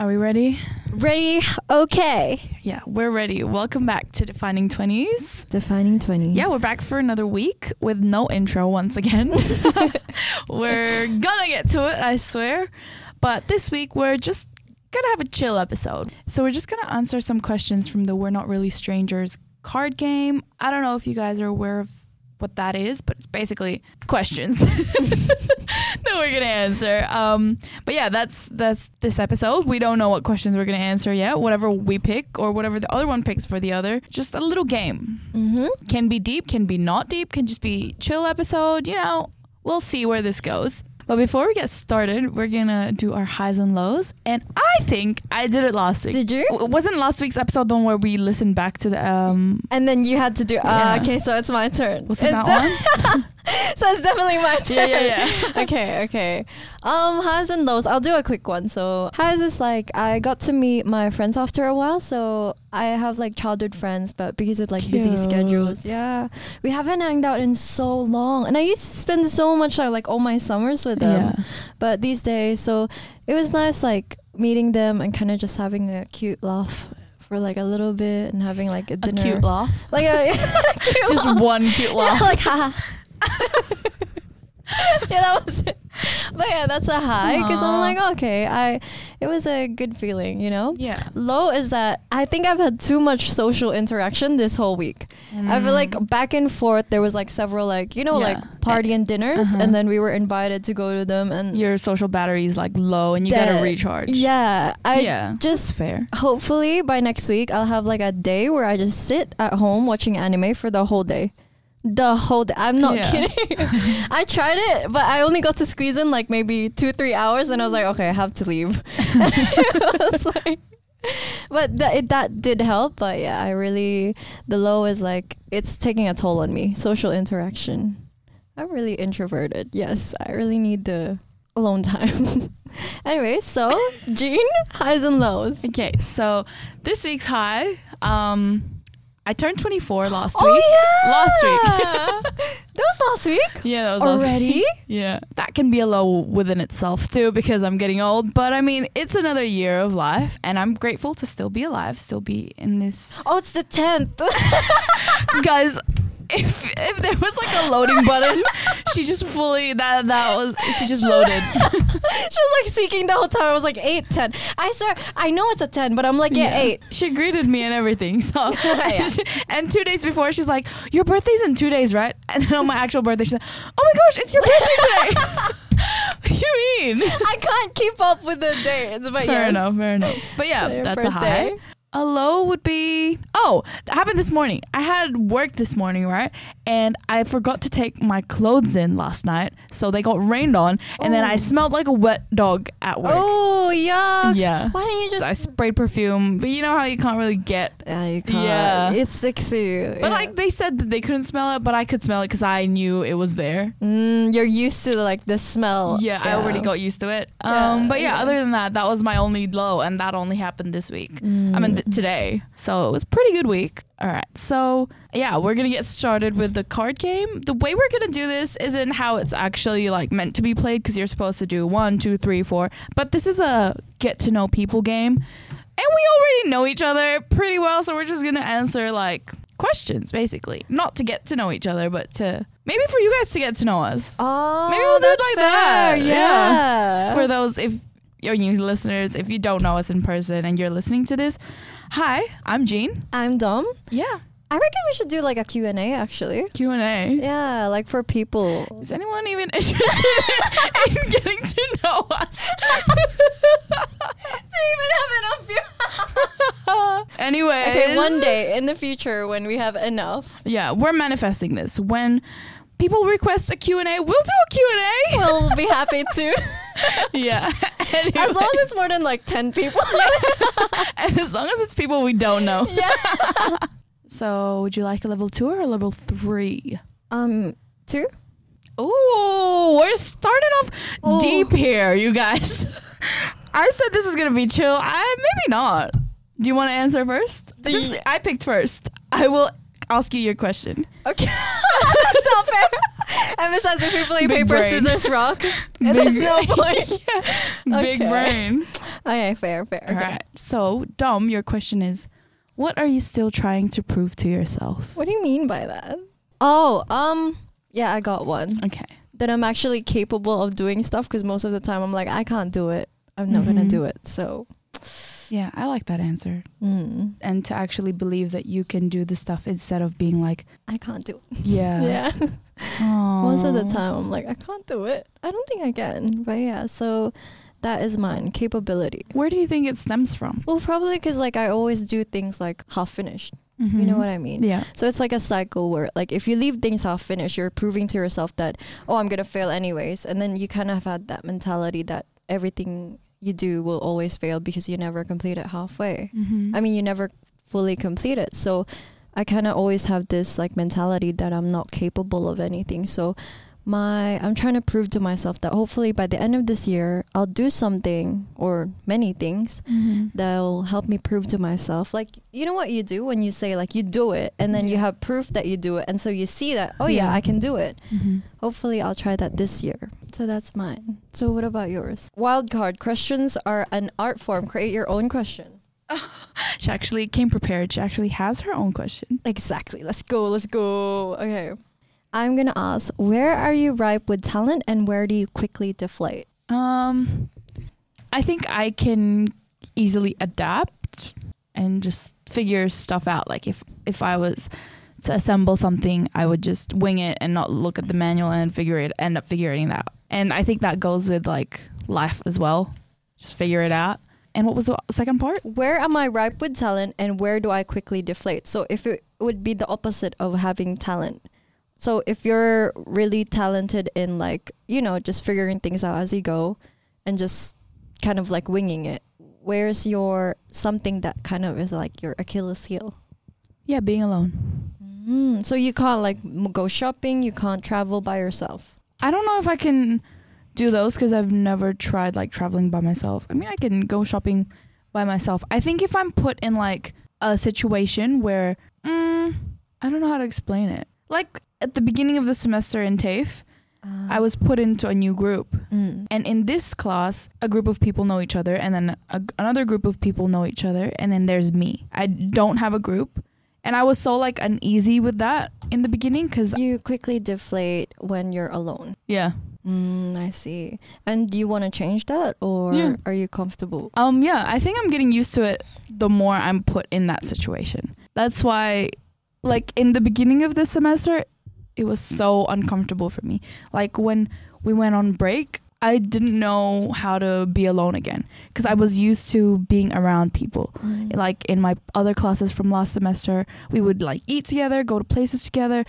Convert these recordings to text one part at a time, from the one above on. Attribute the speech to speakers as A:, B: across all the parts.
A: Are we ready?
B: Ready? Okay.
A: Yeah, we're ready. Welcome back to Defining 20s.
B: Defining 20s.
A: Yeah, we're back for another week with no intro once again. we're gonna get to it, I swear. But this week we're just gonna have a chill episode. So we're just gonna answer some questions from the We're Not Really Strangers card game. I don't know if you guys are aware of what that is, but it's basically questions that we're gonna answer. Um, but yeah, that's that's this episode. We don't know what questions we're gonna answer yet. Whatever we pick or whatever the other one picks for the other, just a little game.
B: Mm-hmm.
A: Can be deep, can be not deep, can just be chill episode. You know, we'll see where this goes. But before we get started, we're gonna do our highs and lows. And I think I did it last week.
B: Did you?
A: W- Wasn't last week's episode the one where we listened back to the um
B: And then you had to do. Uh,
A: Yeah.
B: Okay, so it's my turn.
A: was it that one?
B: so it's definitely my turn.
A: Yeah, yeah, yeah.
B: okay, okay. Um, highs and lows. I'll do a quick one. So highs is like I got to meet my friends after a while. So I have like childhood friends, but because of like busy schedules, yeah, we haven't hanged out in so long. And I used to spend so much time, like all my summers with them.
A: Yeah.
B: But these days, so it was nice like meeting them and kind of just having a cute laugh for like a little bit and having like a
A: A cute laugh.
B: Like a cute
A: Just
B: laugh.
A: one cute laugh.
B: Yeah, like haha. yeah, that was it. But yeah, that's a high because I'm like, okay, I. It was a good feeling, you know.
A: Yeah.
B: Low is that I think I've had too much social interaction this whole week. I feel like back and forth there was like several like you know
A: Mm. Yeah.
B: like party and dinners
A: Uh-huh.
B: and then we were invited to go to them and
A: your social battery is like low and you gotta recharge.
B: yeah I
A: yeah.
B: just
A: That's fair.
B: hopefully by next week I'll have like a day where I just sit at home watching anime for the whole day. The whole day. I'm not
A: Yeah.
B: kidding. I tried it, but I only got to squeeze in like maybe two, three hours, and I was like, okay, I have to leave. Like- but that it, that did help. But yeah, I really the low is like it's taking a toll on me. Social interaction. I'm really introverted. Yes, I really need the alone time. anyway, so Jean, highs and lows.
A: Okay, so this week's high, um, I turned 24 last
B: Oh
A: week.
B: yeah,
A: Last week.
B: that was last week.
A: Yeah, that was last
B: Already?
A: week. Yeah. That can be a low within itself too because I'm getting old, but I mean, it's another year of life and I'm grateful to still be alive, still be in this.
B: Oh, it's the tenth.
A: Guys, if if there was like a loading button, she just fully that that was she just loaded.
B: she was like seeking the whole time. I was like eight, ten. I swear, I know it's a ten, but I'm like yeah, eight.
A: She greeted me and everything. So
B: Yeah.
A: and two days before, she's like, "Your birthday's in two days, right?" And then on my actual birthday, she's like, "Oh my gosh, it's your birthday today." what do you mean?
B: I can't keep up with the dates, but
A: Fair
B: yes.
A: enough. Fair enough. But yeah,
B: So
A: that's a high. A low would be oh, that happened this morning. I had work this morning, right? And I forgot to take my clothes in last night, so they got rained on, and then I
B: Oh.
A: smelled like a wet dog at work.
B: Oh yuck!
A: Yeah.
B: Why don't you just?
A: I sprayed perfume, but you know how you can't really get.
B: yeah, you can't.
A: Yeah.
B: It's sexy.
A: But
B: yeah.
A: like they said that they couldn't smell it, but I could smell it because I knew it was there.
B: mm, you're used to like the smell.
A: Yeah, I already got used to it. Um, but yeah,
B: yeah.
A: other than that, that was my only low, and that only happened this week.
B: Mm.
A: I mean, today. So it was a pretty good week. All right. So, yeah, we're going to get started with the card game. The way we're going to do this isn't how it's actually like meant to be played because you're supposed to do one, two, three, four. But this is a get to know people game. And we already know each other pretty well. So we're just going to answer like questions basically. Not to get to know each other, but to maybe for you guys to get to know us.
B: Oh,
A: Maybe we'll do it like
B: fair.
A: that.
B: Yeah.
A: For those, if you're new listeners, if you don't know us in person and you're listening to this, hi, I'm Jean.
B: I'm Dom.
A: Yeah.
B: I reckon we should do like a Q&A actually.
A: Q and A.
B: Yeah, like for people.
A: Is anyone even interested in getting to know us?
B: Do you even have enough views?
A: Anyways,
B: Okay, one day in the future when we have enough,
A: Yeah, we're manifesting this. When people request a Q&A, we'll do a Q&A.
B: we'll be happy to.
A: yeah.
B: As long as it's more than like 10 people.
A: and as long as it's people we don't know.
B: yeah.
A: So, would you like a level 2 or a level 3?
B: Um, two?
A: Ooh, we're starting off
B: Ooh.
A: deep here, you guys. I said this is gonna be chill. I maybe not. Do you want to answer first? Since I picked first, I will ask you your question.
B: Okay. That's not fair. And besides, if we play
A: Big
B: paper,
A: brain.
B: scissors, rock, and there's no point.
A: Big
B: Okay.
A: brain.
B: Okay, fair, fair.
A: All
B: okay.
A: right. So, Dom, your question is, what are you still trying to prove to yourself?
B: What do you mean by that? Oh, um, yeah, I got one.
A: Okay.
B: That I'm actually capable of doing stuff because most of the time I'm like, I can't do it. I'm not gonna
A: Mhm.
B: do it. So,
A: Yeah, I like that answer.
B: mm,
A: And to actually believe that you can do the stuff instead of being like,
B: I can't do it.
A: yeah.
B: Yeah. most of the time I'm like, I can't do it. I don't think I can. But yeah, so that is mine capability.
A: Where do you think it stems from?
B: Well, probably because like I always do things like half finished. You know what I mean?
A: Yeah.
B: So it's like a cycle where like if you leave things half finished, you're proving to yourself that oh I'm gonna fail anyways, and then you kind of have had that mentality that everything you do will always fail because you never complete it halfway.
A: Mm-hmm.
B: I mean, you never fully complete it. So I kind of always have this like mentality that I'm not capable of anything. So my I'm trying to prove to myself that hopefully by the end of this year I'll do something or many things
A: mm-hmm.
B: that'll help me prove to myself. Like you know what you do when you say like you do it and then you have proof that you do it and so you see that oh yeah,
A: Yeah.
B: I can do it.
A: Mm-hmm.
B: hopefully I'll try that this year. So that's mine. So what about yours? Wild card. Questions are an art form. Create your own question.
A: She actually came prepared. She actually has her own question.
B: exactly. Let's go. Let's go. Okay I'm gonna ask where are you ripe with talent and where do you quickly deflate
A: Um, I think I can easily adapt and just figure stuff out. Like if if I was to assemble something, I would just wing it and not look at the manual and figure it end up figuring it out. And I think that goes with like life as well. Just figure it out. And what was the second part?
B: where am I ripe with talent and where do I quickly deflate? So if it would be the opposite of having talent. So if you're really talented in like, you know, just figuring things out as you go and just kind of like winging it, where's your something that kind of is like your Achilles heel?
A: Yeah, being alone.
B: Mm, so you can't like m- go shopping, you can't travel by yourself.
A: I don't know if I can do those because I've never tried like traveling by myself. I mean, I can go shopping by myself. I think if I'm put in like a situation where mm, I don't know how to explain it. Like at the beginning of the semester in TAFE, I was put into a new group.
B: Mm.
A: And in this class, a group of people know each other, and then a, another group of people know each other, and then there's me. I don't have a group. And I was so like uneasy with that in the beginning because,
B: You quickly deflate when you're alone.
A: yeah.
B: Mm, I see. And do you want to change that or
A: Yeah.
B: are you comfortable?
A: Um, yeah, I think I'm getting used to it the more I'm put in that situation. That's why, like, in the beginning of the semester, it was so uncomfortable for me. Like, when we went on break, I didn't know how to be alone again because I was used to being around people.
B: Mm.
A: Like, in my other classes from last semester, we would like eat together, go to places together,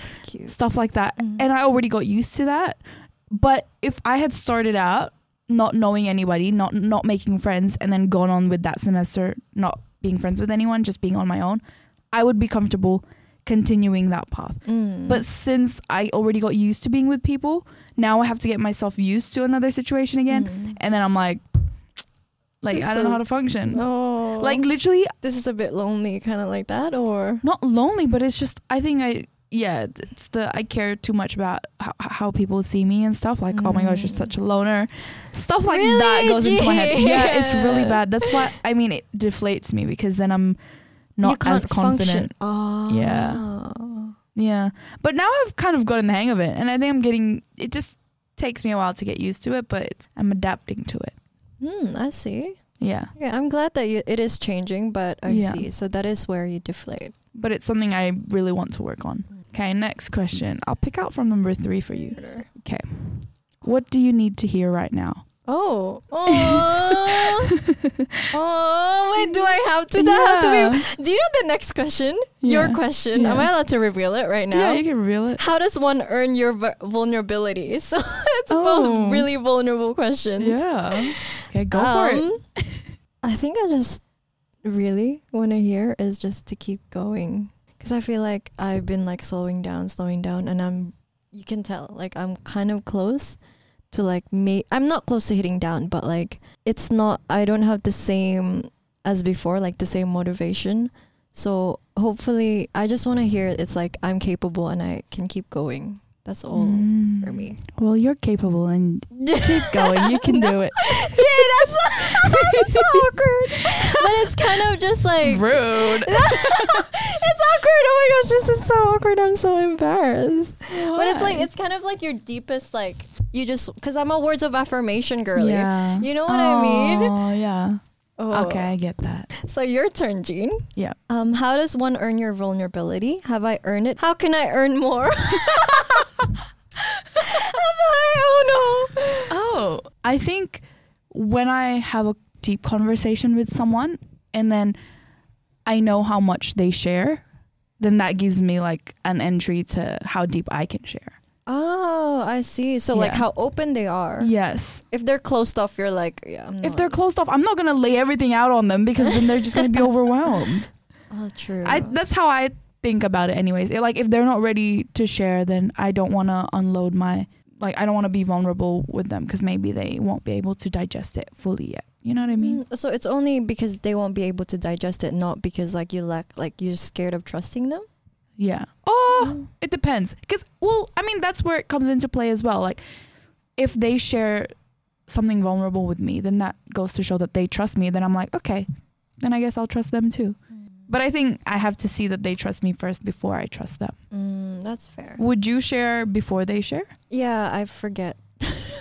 A: stuff like that.
B: Mm.
A: And I already got used to that. But if I had started out not knowing anybody, not not making friends, and then gone on with that semester not being friends with anyone, just being on my own, I would be comfortable continuing that path.
B: Mm.
A: But since I already got used to being with people, now I have to get myself used to another situation again,
B: Mm.
A: and then I'm like, like
B: This
A: I don't know how to function.
B: no.
A: Like literally,
B: this is a bit lonely, kind of like that, or
A: not lonely, but it's just I think I yeah, it's the I care too much about how, how people see me and stuff. Like, oh my gosh, you're
B: Mm.
A: such a loner. Stuff like that
B: Really?
A: goes into my head. Yeah, it's really bad. That's why I mean it deflates me because then I'm not as confident.
B: Oh.
A: Yeah. Yeah, but now I've kind of gotten the hang of it, and I think I'm getting. It just takes me a while to get used to it, but it's, I'm adapting to it.
B: Hmm. I see.
A: Yeah,
B: Yeah, I'm glad that you, it is changing, but I
A: Yeah.
B: see. So that is where you deflate.
A: but it's something I really want to work on. Okay, next question. I'll pick out from number three for you. Okay. What do you need to hear right now?
B: Oh. Oh. oh. Wait, do I have to? Do I have to be? Do you know the next question? Your
A: Yeah.
B: question. Am I allowed to reveal it right now?
A: Yeah, you can reveal it.
B: How does one earn your vu- vulnerability? So it's
A: Oh.
B: both really vulnerable questions.
A: Yeah. Okay, go for it.
B: Um, I think I just really want to hear is just to keep going because I feel like I've been like slowing down, slowing down, and I'm you can tell like I'm kind of close to like me. I'm not close to hitting down, but like it's not. I don't have the same as before, like the same motivation. So hopefully, I just want to hear it's like I'm capable and I can keep going. That's all
A: Mm.
B: for me.
A: Well, you're capable and keep going. You can do it.
B: Jay, that's, that's so awkward. But it's kind of just like
A: Rude.
B: it's. Oh my gosh, this is so awkward. I'm so embarrassed. But it's like it's kind of like your deepest like you just because I'm a words of affirmation girly.
A: Yeah.
B: You know what I mean?
A: Oh, yeah.
B: Oh.
A: Okay, I get that.
B: So your turn, Jean.
A: Yeah.
B: Um, how does one earn your vulnerability? Have I earned it? How can I earn more? Have I? Oh no.
A: Oh, I think when I have a deep conversation with someone and then I know how much they share, then that gives me like an entry to how deep I can share.
B: Oh, I see. So like how open they are.
A: Yes.
B: If they're closed off, you're like, yeah, I'm
A: If they're closed off, I'm not going to lay everything out on them because then they're just going to be overwhelmed.
B: oh, true.
A: I that's how I think about it anyways. It, like if they're not ready to share, then I don't want to unload my like I don't want to be vulnerable with them because maybe they won't be able to digest it fully yet. You know what I mean?
B: Mm, so it's only because they won't be able to digest it, not because like you lack, like you're scared of trusting them.
A: Yeah. Oh,
B: Mm.
A: it depends. Because well, I mean that's where it comes into play as well. Like if they share something vulnerable with me, then that goes to show that they trust me. Then I'm like, okay, then I guess I'll trust them too. But I think I have to see that they trust me first before I trust them.
B: Mm, that's fair.
A: Would you share before they share?
B: Yeah, I forget.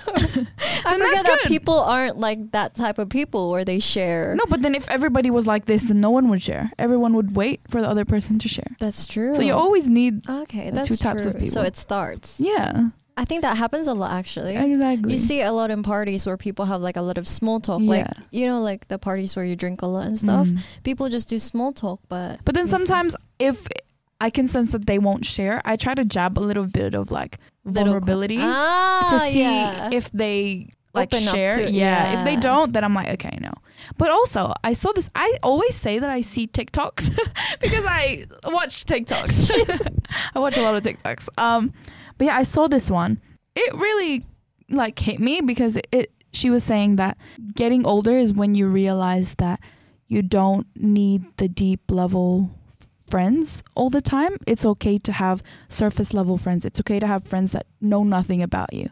B: I forget that
A: good.
B: people aren't like that type of people where they share.
A: No, but then if everybody was like this, then no one would share. Everyone would wait for the other person to share.
B: That's true.
A: So you always need,
B: okay, that's
A: two types of
B: people. So it starts.
A: yeah,
B: I think that happens a lot actually.
A: exactly.
B: You see a lot in parties where people have like a lot of small talk, like you know, like the parties where you drink a lot and stuff.
A: Mm.
B: People just do small talk, but
A: But then sometimes if I can sense that they won't share, I try to jab a little bit of like vulnerability
B: ah,
A: to see
B: yeah.
A: if they like
B: Open
A: share.
B: to-
A: yeah. If they don't, then I'm like, okay, no. But also, I saw this. I always say that I see TikToks because I watch TikToks. I watch a lot of TikToks. Um, but yeah, I saw this one. It really like hit me because it, it she was saying that getting older is when you realize that you don't need the deep level friends all the time. It's okay to have surface level friends. It's okay to have friends that know nothing about you.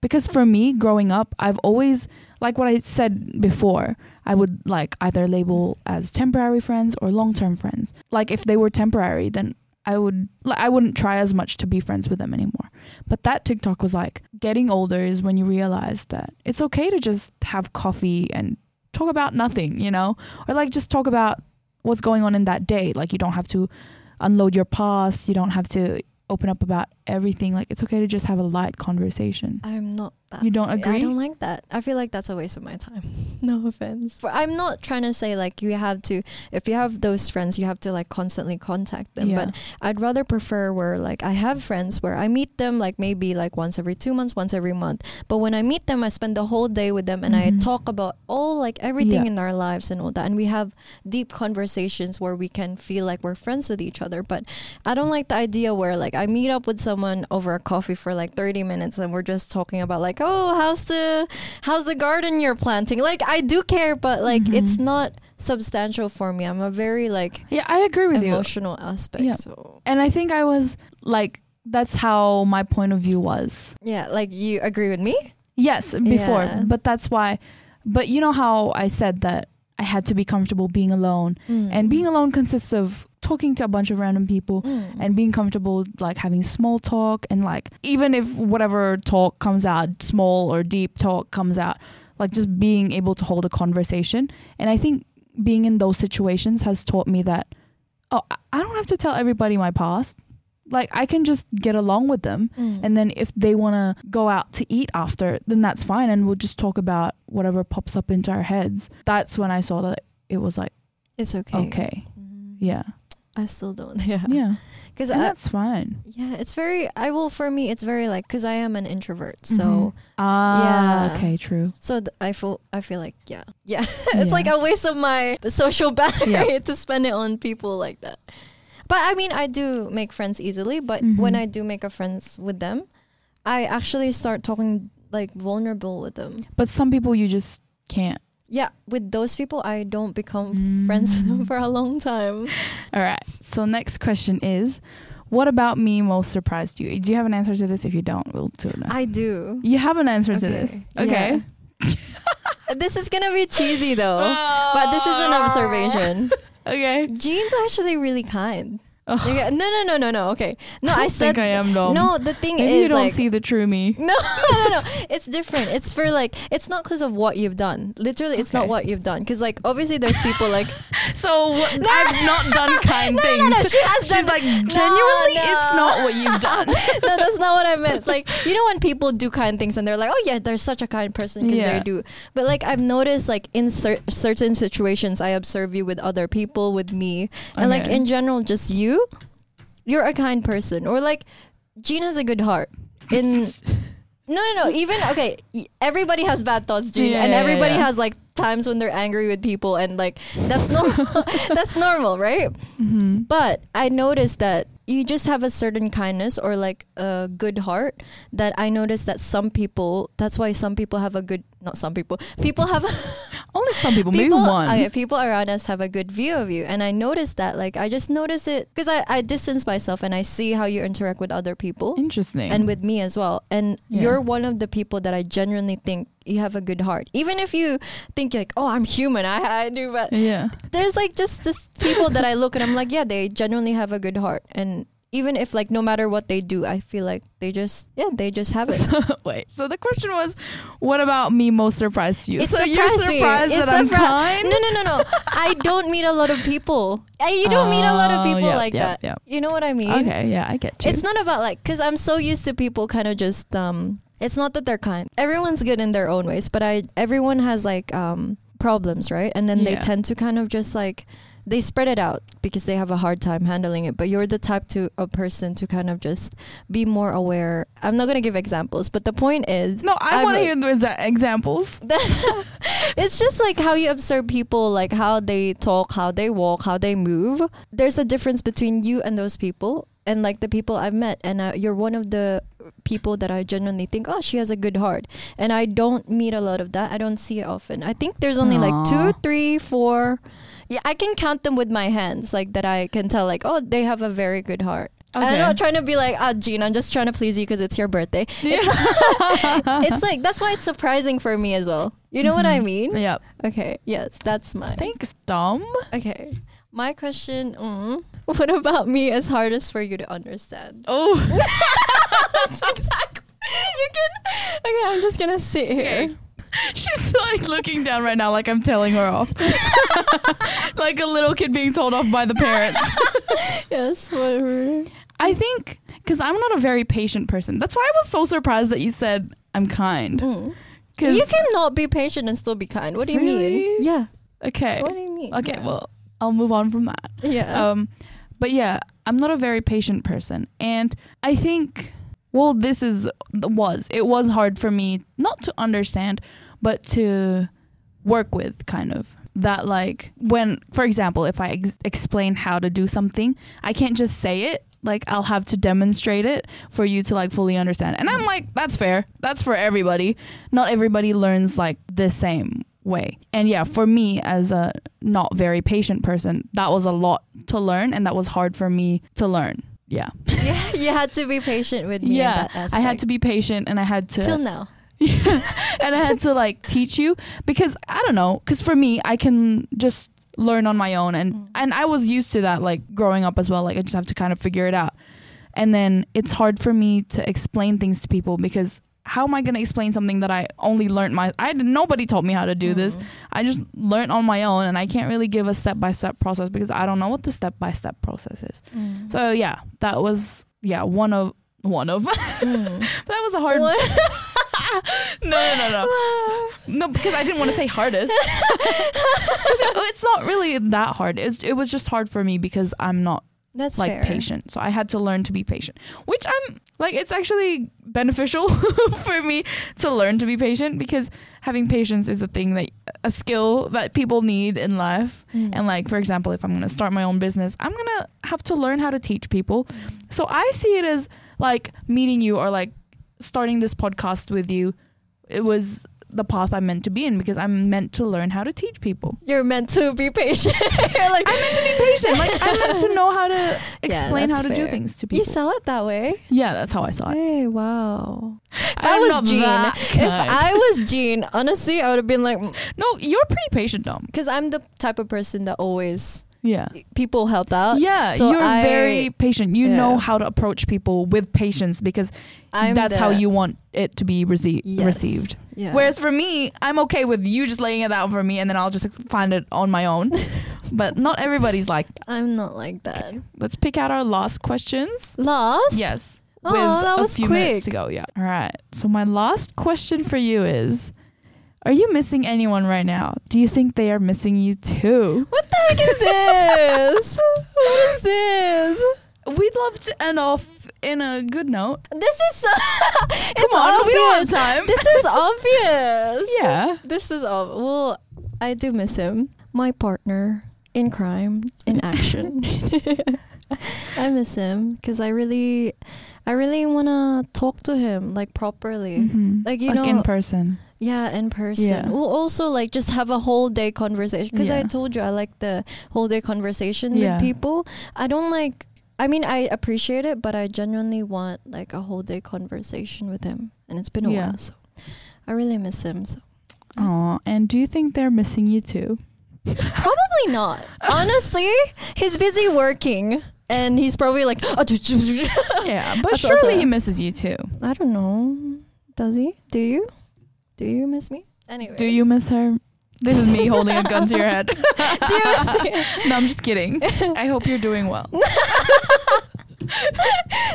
A: Because for me, growing up, I've always like what I said before, I would like either label as temporary friends or long-term friends. Like if they were temporary, then I would like I wouldn't try as much to be friends with them anymore. But that TikTok was like getting older is when you realize that it's okay to just have coffee and talk about nothing, you know? Or like just talk about what's going on in that day. Like you don't have to unload your past, you don't have to open up about everything. Like it's okay to just have a light conversation.
B: I'm not that.
A: You don't agree?
B: I don't like that. I feel like that's a waste of my time. no offense. But I'm not trying to say like you have to if you have those friends you have to like constantly contact them.
A: Yeah.
B: But I'd rather prefer where like I have friends where I meet them like maybe like once every two months, once every month. But when I meet them I spend the whole day with them and I
A: Mhm.
B: talk about all like everything
A: Yeah.
B: in our lives and all that. And we have deep conversations where we can feel like we're friends with each other. But I don't like the idea where like I meet up with someone over a coffee for like 30 minutes and we're just talking about like, oh, how's the how's the garden you're planting? Like I do care, but like
A: Mhm.
B: it's not substantial for me. I'm a very like
A: Yeah, I agree with you.
B: emotional aspect.
A: Yeah.
B: So
A: And I think I was like that's how my point of view was.
B: yeah, like you agree with me?
A: Yes, before,
B: Yeah.
A: but that's why. But you know how I said that I had to be comfortable being alone, and being alone consists of talking to a bunch of random people
B: Mm.
A: and being comfortable like having small talk and like even if whatever talk comes out small or deep talk comes out like just being able to hold a conversation and i think being in those situations has taught me that oh I- don't have to tell everybody my past like i can just get along with them
B: Mm.
A: and then if they want to go out to eat after then that's fine and we'll just talk about whatever pops up into our heads that's when i saw that it was like
B: it's okay.
A: okay
B: Mm.
A: yeah
B: I still don't. Yeah.
A: yeah
B: Because
A: that's fine
B: yeah, it's very I will for me it's very like cuz I am an introvert. So
A: Ah,
B: Yeah.
A: okay, true.
B: so th- I feel I feel like yeah. Yeah. it's
A: Yeah.
B: like a waste of my social battery
A: Yeah.
B: to spend it on people like that. But I mean, I do make friends easily, but when
A: Mhm.
B: I do make a friends with them, I actually start talking like vulnerable with them.
A: But some people you just can't.
B: Yeah, with those people I don't become friends with them
A: Mm.
B: for a long time.
A: All right. So next question is, What about me most surprised you? Do you have an answer to this? If you don't, we'll do it. now.
B: I do.
A: You have an answer to this. Okay.
B: This is gonna be cheesy though, but this is an observation.
A: Okay.
B: Jean's actually really kind. Okay, No, no, no, no, no. Okay, no,
A: I
B: I said
A: think I am dumb.
B: no. The thing
A: Maybe
B: is
A: you don't
B: like
A: see the true me.
B: no, no, no. It's different. It's for like it's not because of what you've done. Literally, it's not what you've done. Because like obviously there's people like
A: So what, I've not done kind
B: No, no,
A: things.
B: no, no, she has
A: She's
B: done-
A: like genuinely, it's
B: no.
A: not what you've done.
B: no, that's not what I meant. Like, you know, when people do kind things and they're like, oh, yeah, they're such a kind person because
A: Yeah.
B: they do. But, like, I've noticed, like, in cer- certain situations, I observe you with other people, with me. And, like, in general, just you, you're a kind person. Or, like, Jean has a good heart. In. No, no, no. Even okay. Everybody has bad thoughts, Jean,
A: Yeah,
B: and everybody
A: yeah.
B: has like times when they're angry with people, and like that's normal. that's normal, right?
A: Mhm.
B: But I noticed that you just have a certain kindness or like a good heart that I noticed that some people that's why some people have a good not some people people have
A: Only some people,
B: people
A: maybe one.
B: okay, people around us have a good view of you and I noticed that like I just notice it because I, I distance myself and I see how you interact with other people
A: Interesting.
B: and with me as well and
A: Yeah.
B: you're one of the people that I genuinely think you have a good heart even if you think like oh I'm human I, I do but
A: yeah.
B: there's like just this people that I look and I'm like, yeah, they genuinely have a good heart. And even if like no matter what they do, I feel like they just yeah, they just have it.
A: Wait. So the question was, what about me most surprised you?
B: It's
A: so you're
B: surprising.
A: surprised
B: It's
A: that I'm kind?
B: No, no, no, no. I don't meet a lot of people. I, you don't meet a lot of
A: Oh,
B: people
A: yep,
B: like
A: yep,
B: that.
A: yep.
B: You know what I mean?
A: Okay. Yeah, I get you.
B: It's not about like because I'm so used to people kind of just um. It's not that they're kind. Everyone's good in their own ways, but I everyone has like um problems, right? And then they tend to kind of just like they spread it out because they have a hard time handling it. But you're the type to a person to kind of just be more aware. I'm not gonna give examples, but the point is
A: no, I want to hear those examples.
B: it's just like how you observe people, like how they talk, how they walk, how they move. There's a difference between you and those people, and like the people I've met. And uh, you're one of the people that I genuinely think, oh, she has a good heart. And I don't meet a lot of that. I don't see it often. I think there's only like two, three, four. Yeah, I can count them with my hands, like that. I can tell, like, oh, they have a very good heart.
A: Okay.
B: I'm not trying to be like, ah, Jean, I'm just trying to please you because it's your birthday.
A: Yeah.
B: it's like that's why it's surprising for me as well. You know what I
A: Mhm.
B: mean?
A: Yep.
B: Okay, yes, that's mine.
A: Thanks, Dom.
B: Okay, my question: mm, What about me is hardest for you to understand?
A: Oh.
B: exactly. You can. Okay, I'm just gonna sit here.
A: Okay. She's like looking down right now, like I'm telling her off. like a little kid being told off by the parents.
B: Yes, whatever.
A: I think because I'm not a very patient person. That's why I was so surprised that you said I'm kind.
B: Mm. You cannot be patient and still be kind. What do you
A: Really?
B: mean? Yeah.
A: okay,
B: What do you mean?
A: okay,
B: Yeah.
A: well I'll move on from that.
B: Yeah.
A: Um, but yeah, I'm not a very patient person, and I think well, this is was. It was hard for me not to understand, but to work with kind of. That like when for example if i ex- explain how to do something i can't just say it. Like i'll have to demonstrate it for you to like fully understand. And i'm like that's fair. That's for everybody. Not everybody learns like the same way. And yeah for me as a not very patient person that was a lot to learn and that was hard for me to learn yeah
B: yeah, you had to be patient with me.
A: yeah i had to be patient and i had to
B: till now.
A: and I had to like teach you because I don't know because for me I can just learn on my own and
B: Mm.
A: and I was used to that like growing up as well like I just have to kind of figure it out and then it's hard for me to explain things to people because how am I going to explain something that I only learned my I nobody told me how to do this
B: Mm.
A: I just learned on my own and I can't really give a step by step process because I don't know what the step by step process is
B: Mm.
A: so yeah that was yeah one of one of
B: Mm.
A: that was a hard
B: one.
A: no no no no no, because I didn't want to say hardest. it- it's not really that hard. It's, it was just hard for me because I'm not
B: That's
A: like
B: fair.
A: patient. So I had to learn to be patient, which I'm like, it's actually beneficial for me to learn to be patient because having patience is a thing that a skill that people need in life.
B: Mm.
A: And like, for example, if I'm going to start my own business, I'm going to have to learn how to teach people. So I see it as like meeting you or like starting this podcast with you. It was the path I'm meant to be in because I'm meant to learn how to teach people.
B: You're meant to be patient. You're like,
A: I'm meant to be patient. Like I'm meant to know how to explain
B: that's
A: how to do things to people.
B: you saw it that way.
A: yeah, that's how I saw it.
B: Hey, wow. If
A: I'm
B: I was Jean, if. I was Jean, honestly, I would have been like, mm.
A: No, you're pretty patient, Dom.
B: because I'm the type of person that always
A: Yeah.
B: people help out.
A: Yeah,
B: so
A: you're
B: I-
A: very patient. You know how to approach people with patience because
B: I'm
A: that's how you want it to be
B: Yes.
A: received.
B: Yeah.
A: Whereas for me, I'm okay with you just laying it out for me and then I'll just find it on my own. but not everybody's like,
B: I'm not like that.
A: let's pick out our last questions.
B: last
A: Yes.
B: Oh,
A: with
B: that
A: a
B: was
A: few minutes to go. Yeah. All right. So my last question for you is Are you missing anyone right now? Do you think they are missing you too?
B: What the heck is this? what is this?
A: We'd love to end off in a good note.
B: This is so. it's
A: Come on,
B: obvious.
A: we don't have time.
B: This is obvious.
A: Yeah.
B: This is ob- well. I do miss him. My partner in crime, in action. I miss him because I really, I really want to talk to him like properly.
A: Mhm.
B: Like, you
A: like
B: know-
A: in person.
B: Yeah, in person.
A: Yeah.
B: We'll also like just have a whole day conversation because I told you I like the whole day conversation
A: Yeah.
B: with people. I don't like. I mean, I appreciate it, but I genuinely want like a whole day conversation with him, and it's been a
A: Yeah.
B: while, so I really miss him. So
A: Oh, and do you think they're missing you too?
B: probably not. Honestly, he's busy working, and he's probably like,
A: Yeah, but
B: That's
A: surely he misses you too.
B: I don't know. Does he? Do you? Do you miss me? Anyway,
A: Do you miss her? This is me holding a gun to your head.
B: Do you
A: no, I'm just kidding. I hope you're doing well.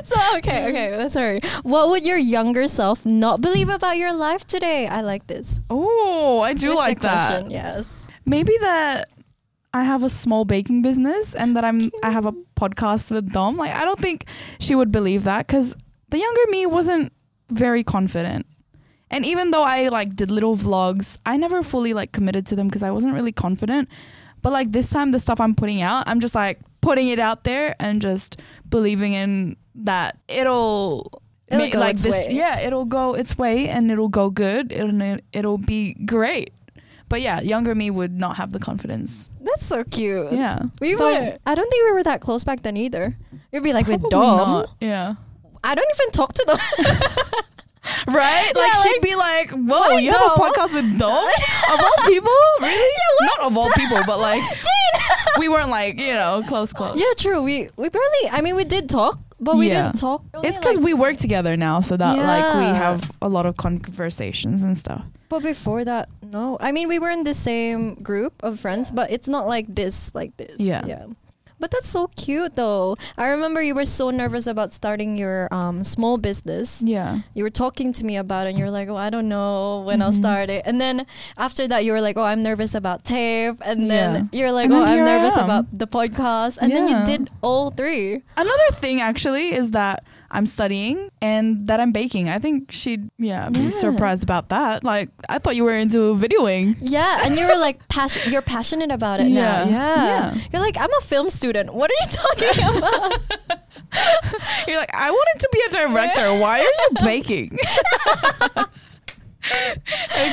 B: so okay, okay, that's sorry. What would your younger self not believe about your life today? I like this.
A: Oh, I do
B: Here's
A: like that.
B: question, Yes.
A: Maybe that I have a small baking business and that I'm I have a podcast with Dom. Like I don't think she would believe that cuz the younger me wasn't very confident. And even though I like did little vlogs, I never fully like committed to them because I wasn't really confident. But like this time the stuff I'm putting out, I'm just like putting it out there and just believing in that it'll
B: It'll
A: ma- like this
B: way.
A: yeah, it'll go its way and it'll go good and it'll be great. But yeah, younger me would not have the confidence.
B: That's so cute.
A: Yeah.
B: We
A: So-
B: were. I don't think we were that close back then either. You'd be like with Dom.
A: not. Yeah.
B: I don't even talk to them.
A: Right?
B: Yeah,
A: Like she'd
B: like,
A: be like, Whoa, you have a podcast with Dom? of all people? Really? Yeah, Not of all people, but like we weren't like, you know, close close.
B: yeah, true. We we barely. I mean, we did talk, but we
A: Yeah.
B: didn't talk.
A: It's because we work together now, so that like we have a lot of conversations and stuff.
B: But before that, no. I mean, we were in the same group of friends, but it's not like this, like this.
A: Yeah.
B: Yeah. But that's so cute, though. I remember you were so nervous about starting your um, small business.
A: Yeah.
B: You were talking to me about it, and you're like, "Oh, I don't know when I'll
A: Mhm.
B: start it." And then after that, you were like, "Oh, I'm nervous about TAFE," and then you're like,
A: And
B: "Oh, I'm nervous about the podcast," and then you did all three.
A: Another thing actually is that I'm studying and that I'm baking. I think she'd yeah, be
B: Yeah.
A: surprised about that. Like I thought you were into videoing.
B: Yeah, and you were like, passion. You're passionate about it now.
A: Yeah.
B: Yeah.
A: Yeah.
B: You're like, I'm a film student. What are you talking about?
A: You're like, I wanted to be a director. Why are you baking?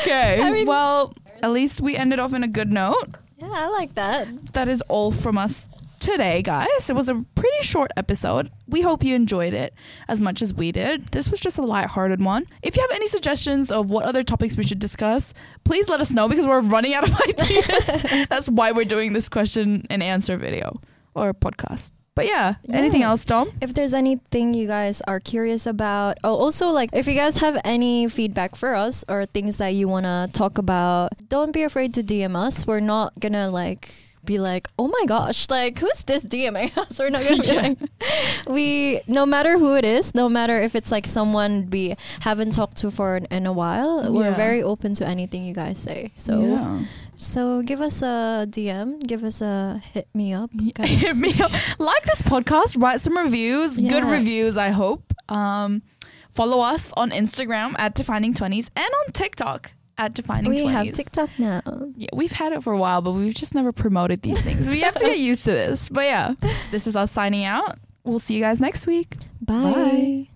A: okay.
B: I mean-
A: well, at least we ended off in a good note.
B: yeah, I like that.
A: That is all from us today, guys. It was a pretty short episode. We hope you enjoyed it as much as we did. This was just a lighthearted one. If you have any suggestions of what other topics we should discuss, please let us know because we're running out of ideas. That's why we're doing this question and answer video or podcast. But yeah, anything else, Dom?
B: If there's anything you guys are curious about, oh, also like if you guys have any feedback for us or things that you want to talk about, don't be afraid to DM us. We're not gonna like be like, oh my gosh, like who's this us? We're not gonna be
A: Yeah.
B: like, we no matter who it is, no matter if it's like someone we haven't talked to for in, in a while, we're very open to anything you guys say. So
A: Yeah.
B: so give us a DM, give us a hit me up. guys.
A: Hit me up. Like this podcast, write some reviews, good reviews, I hope. Um, follow us on Instagram at Defining Twenties and on TikTok at Defining
B: We
A: Twenties.
B: have TikTok now.
A: Yeah, we've had it for a while, but we've just never promoted these things. We have to get used to this. But yeah, this is us signing out. We'll see you guys next week.
B: Bye.
A: Bye.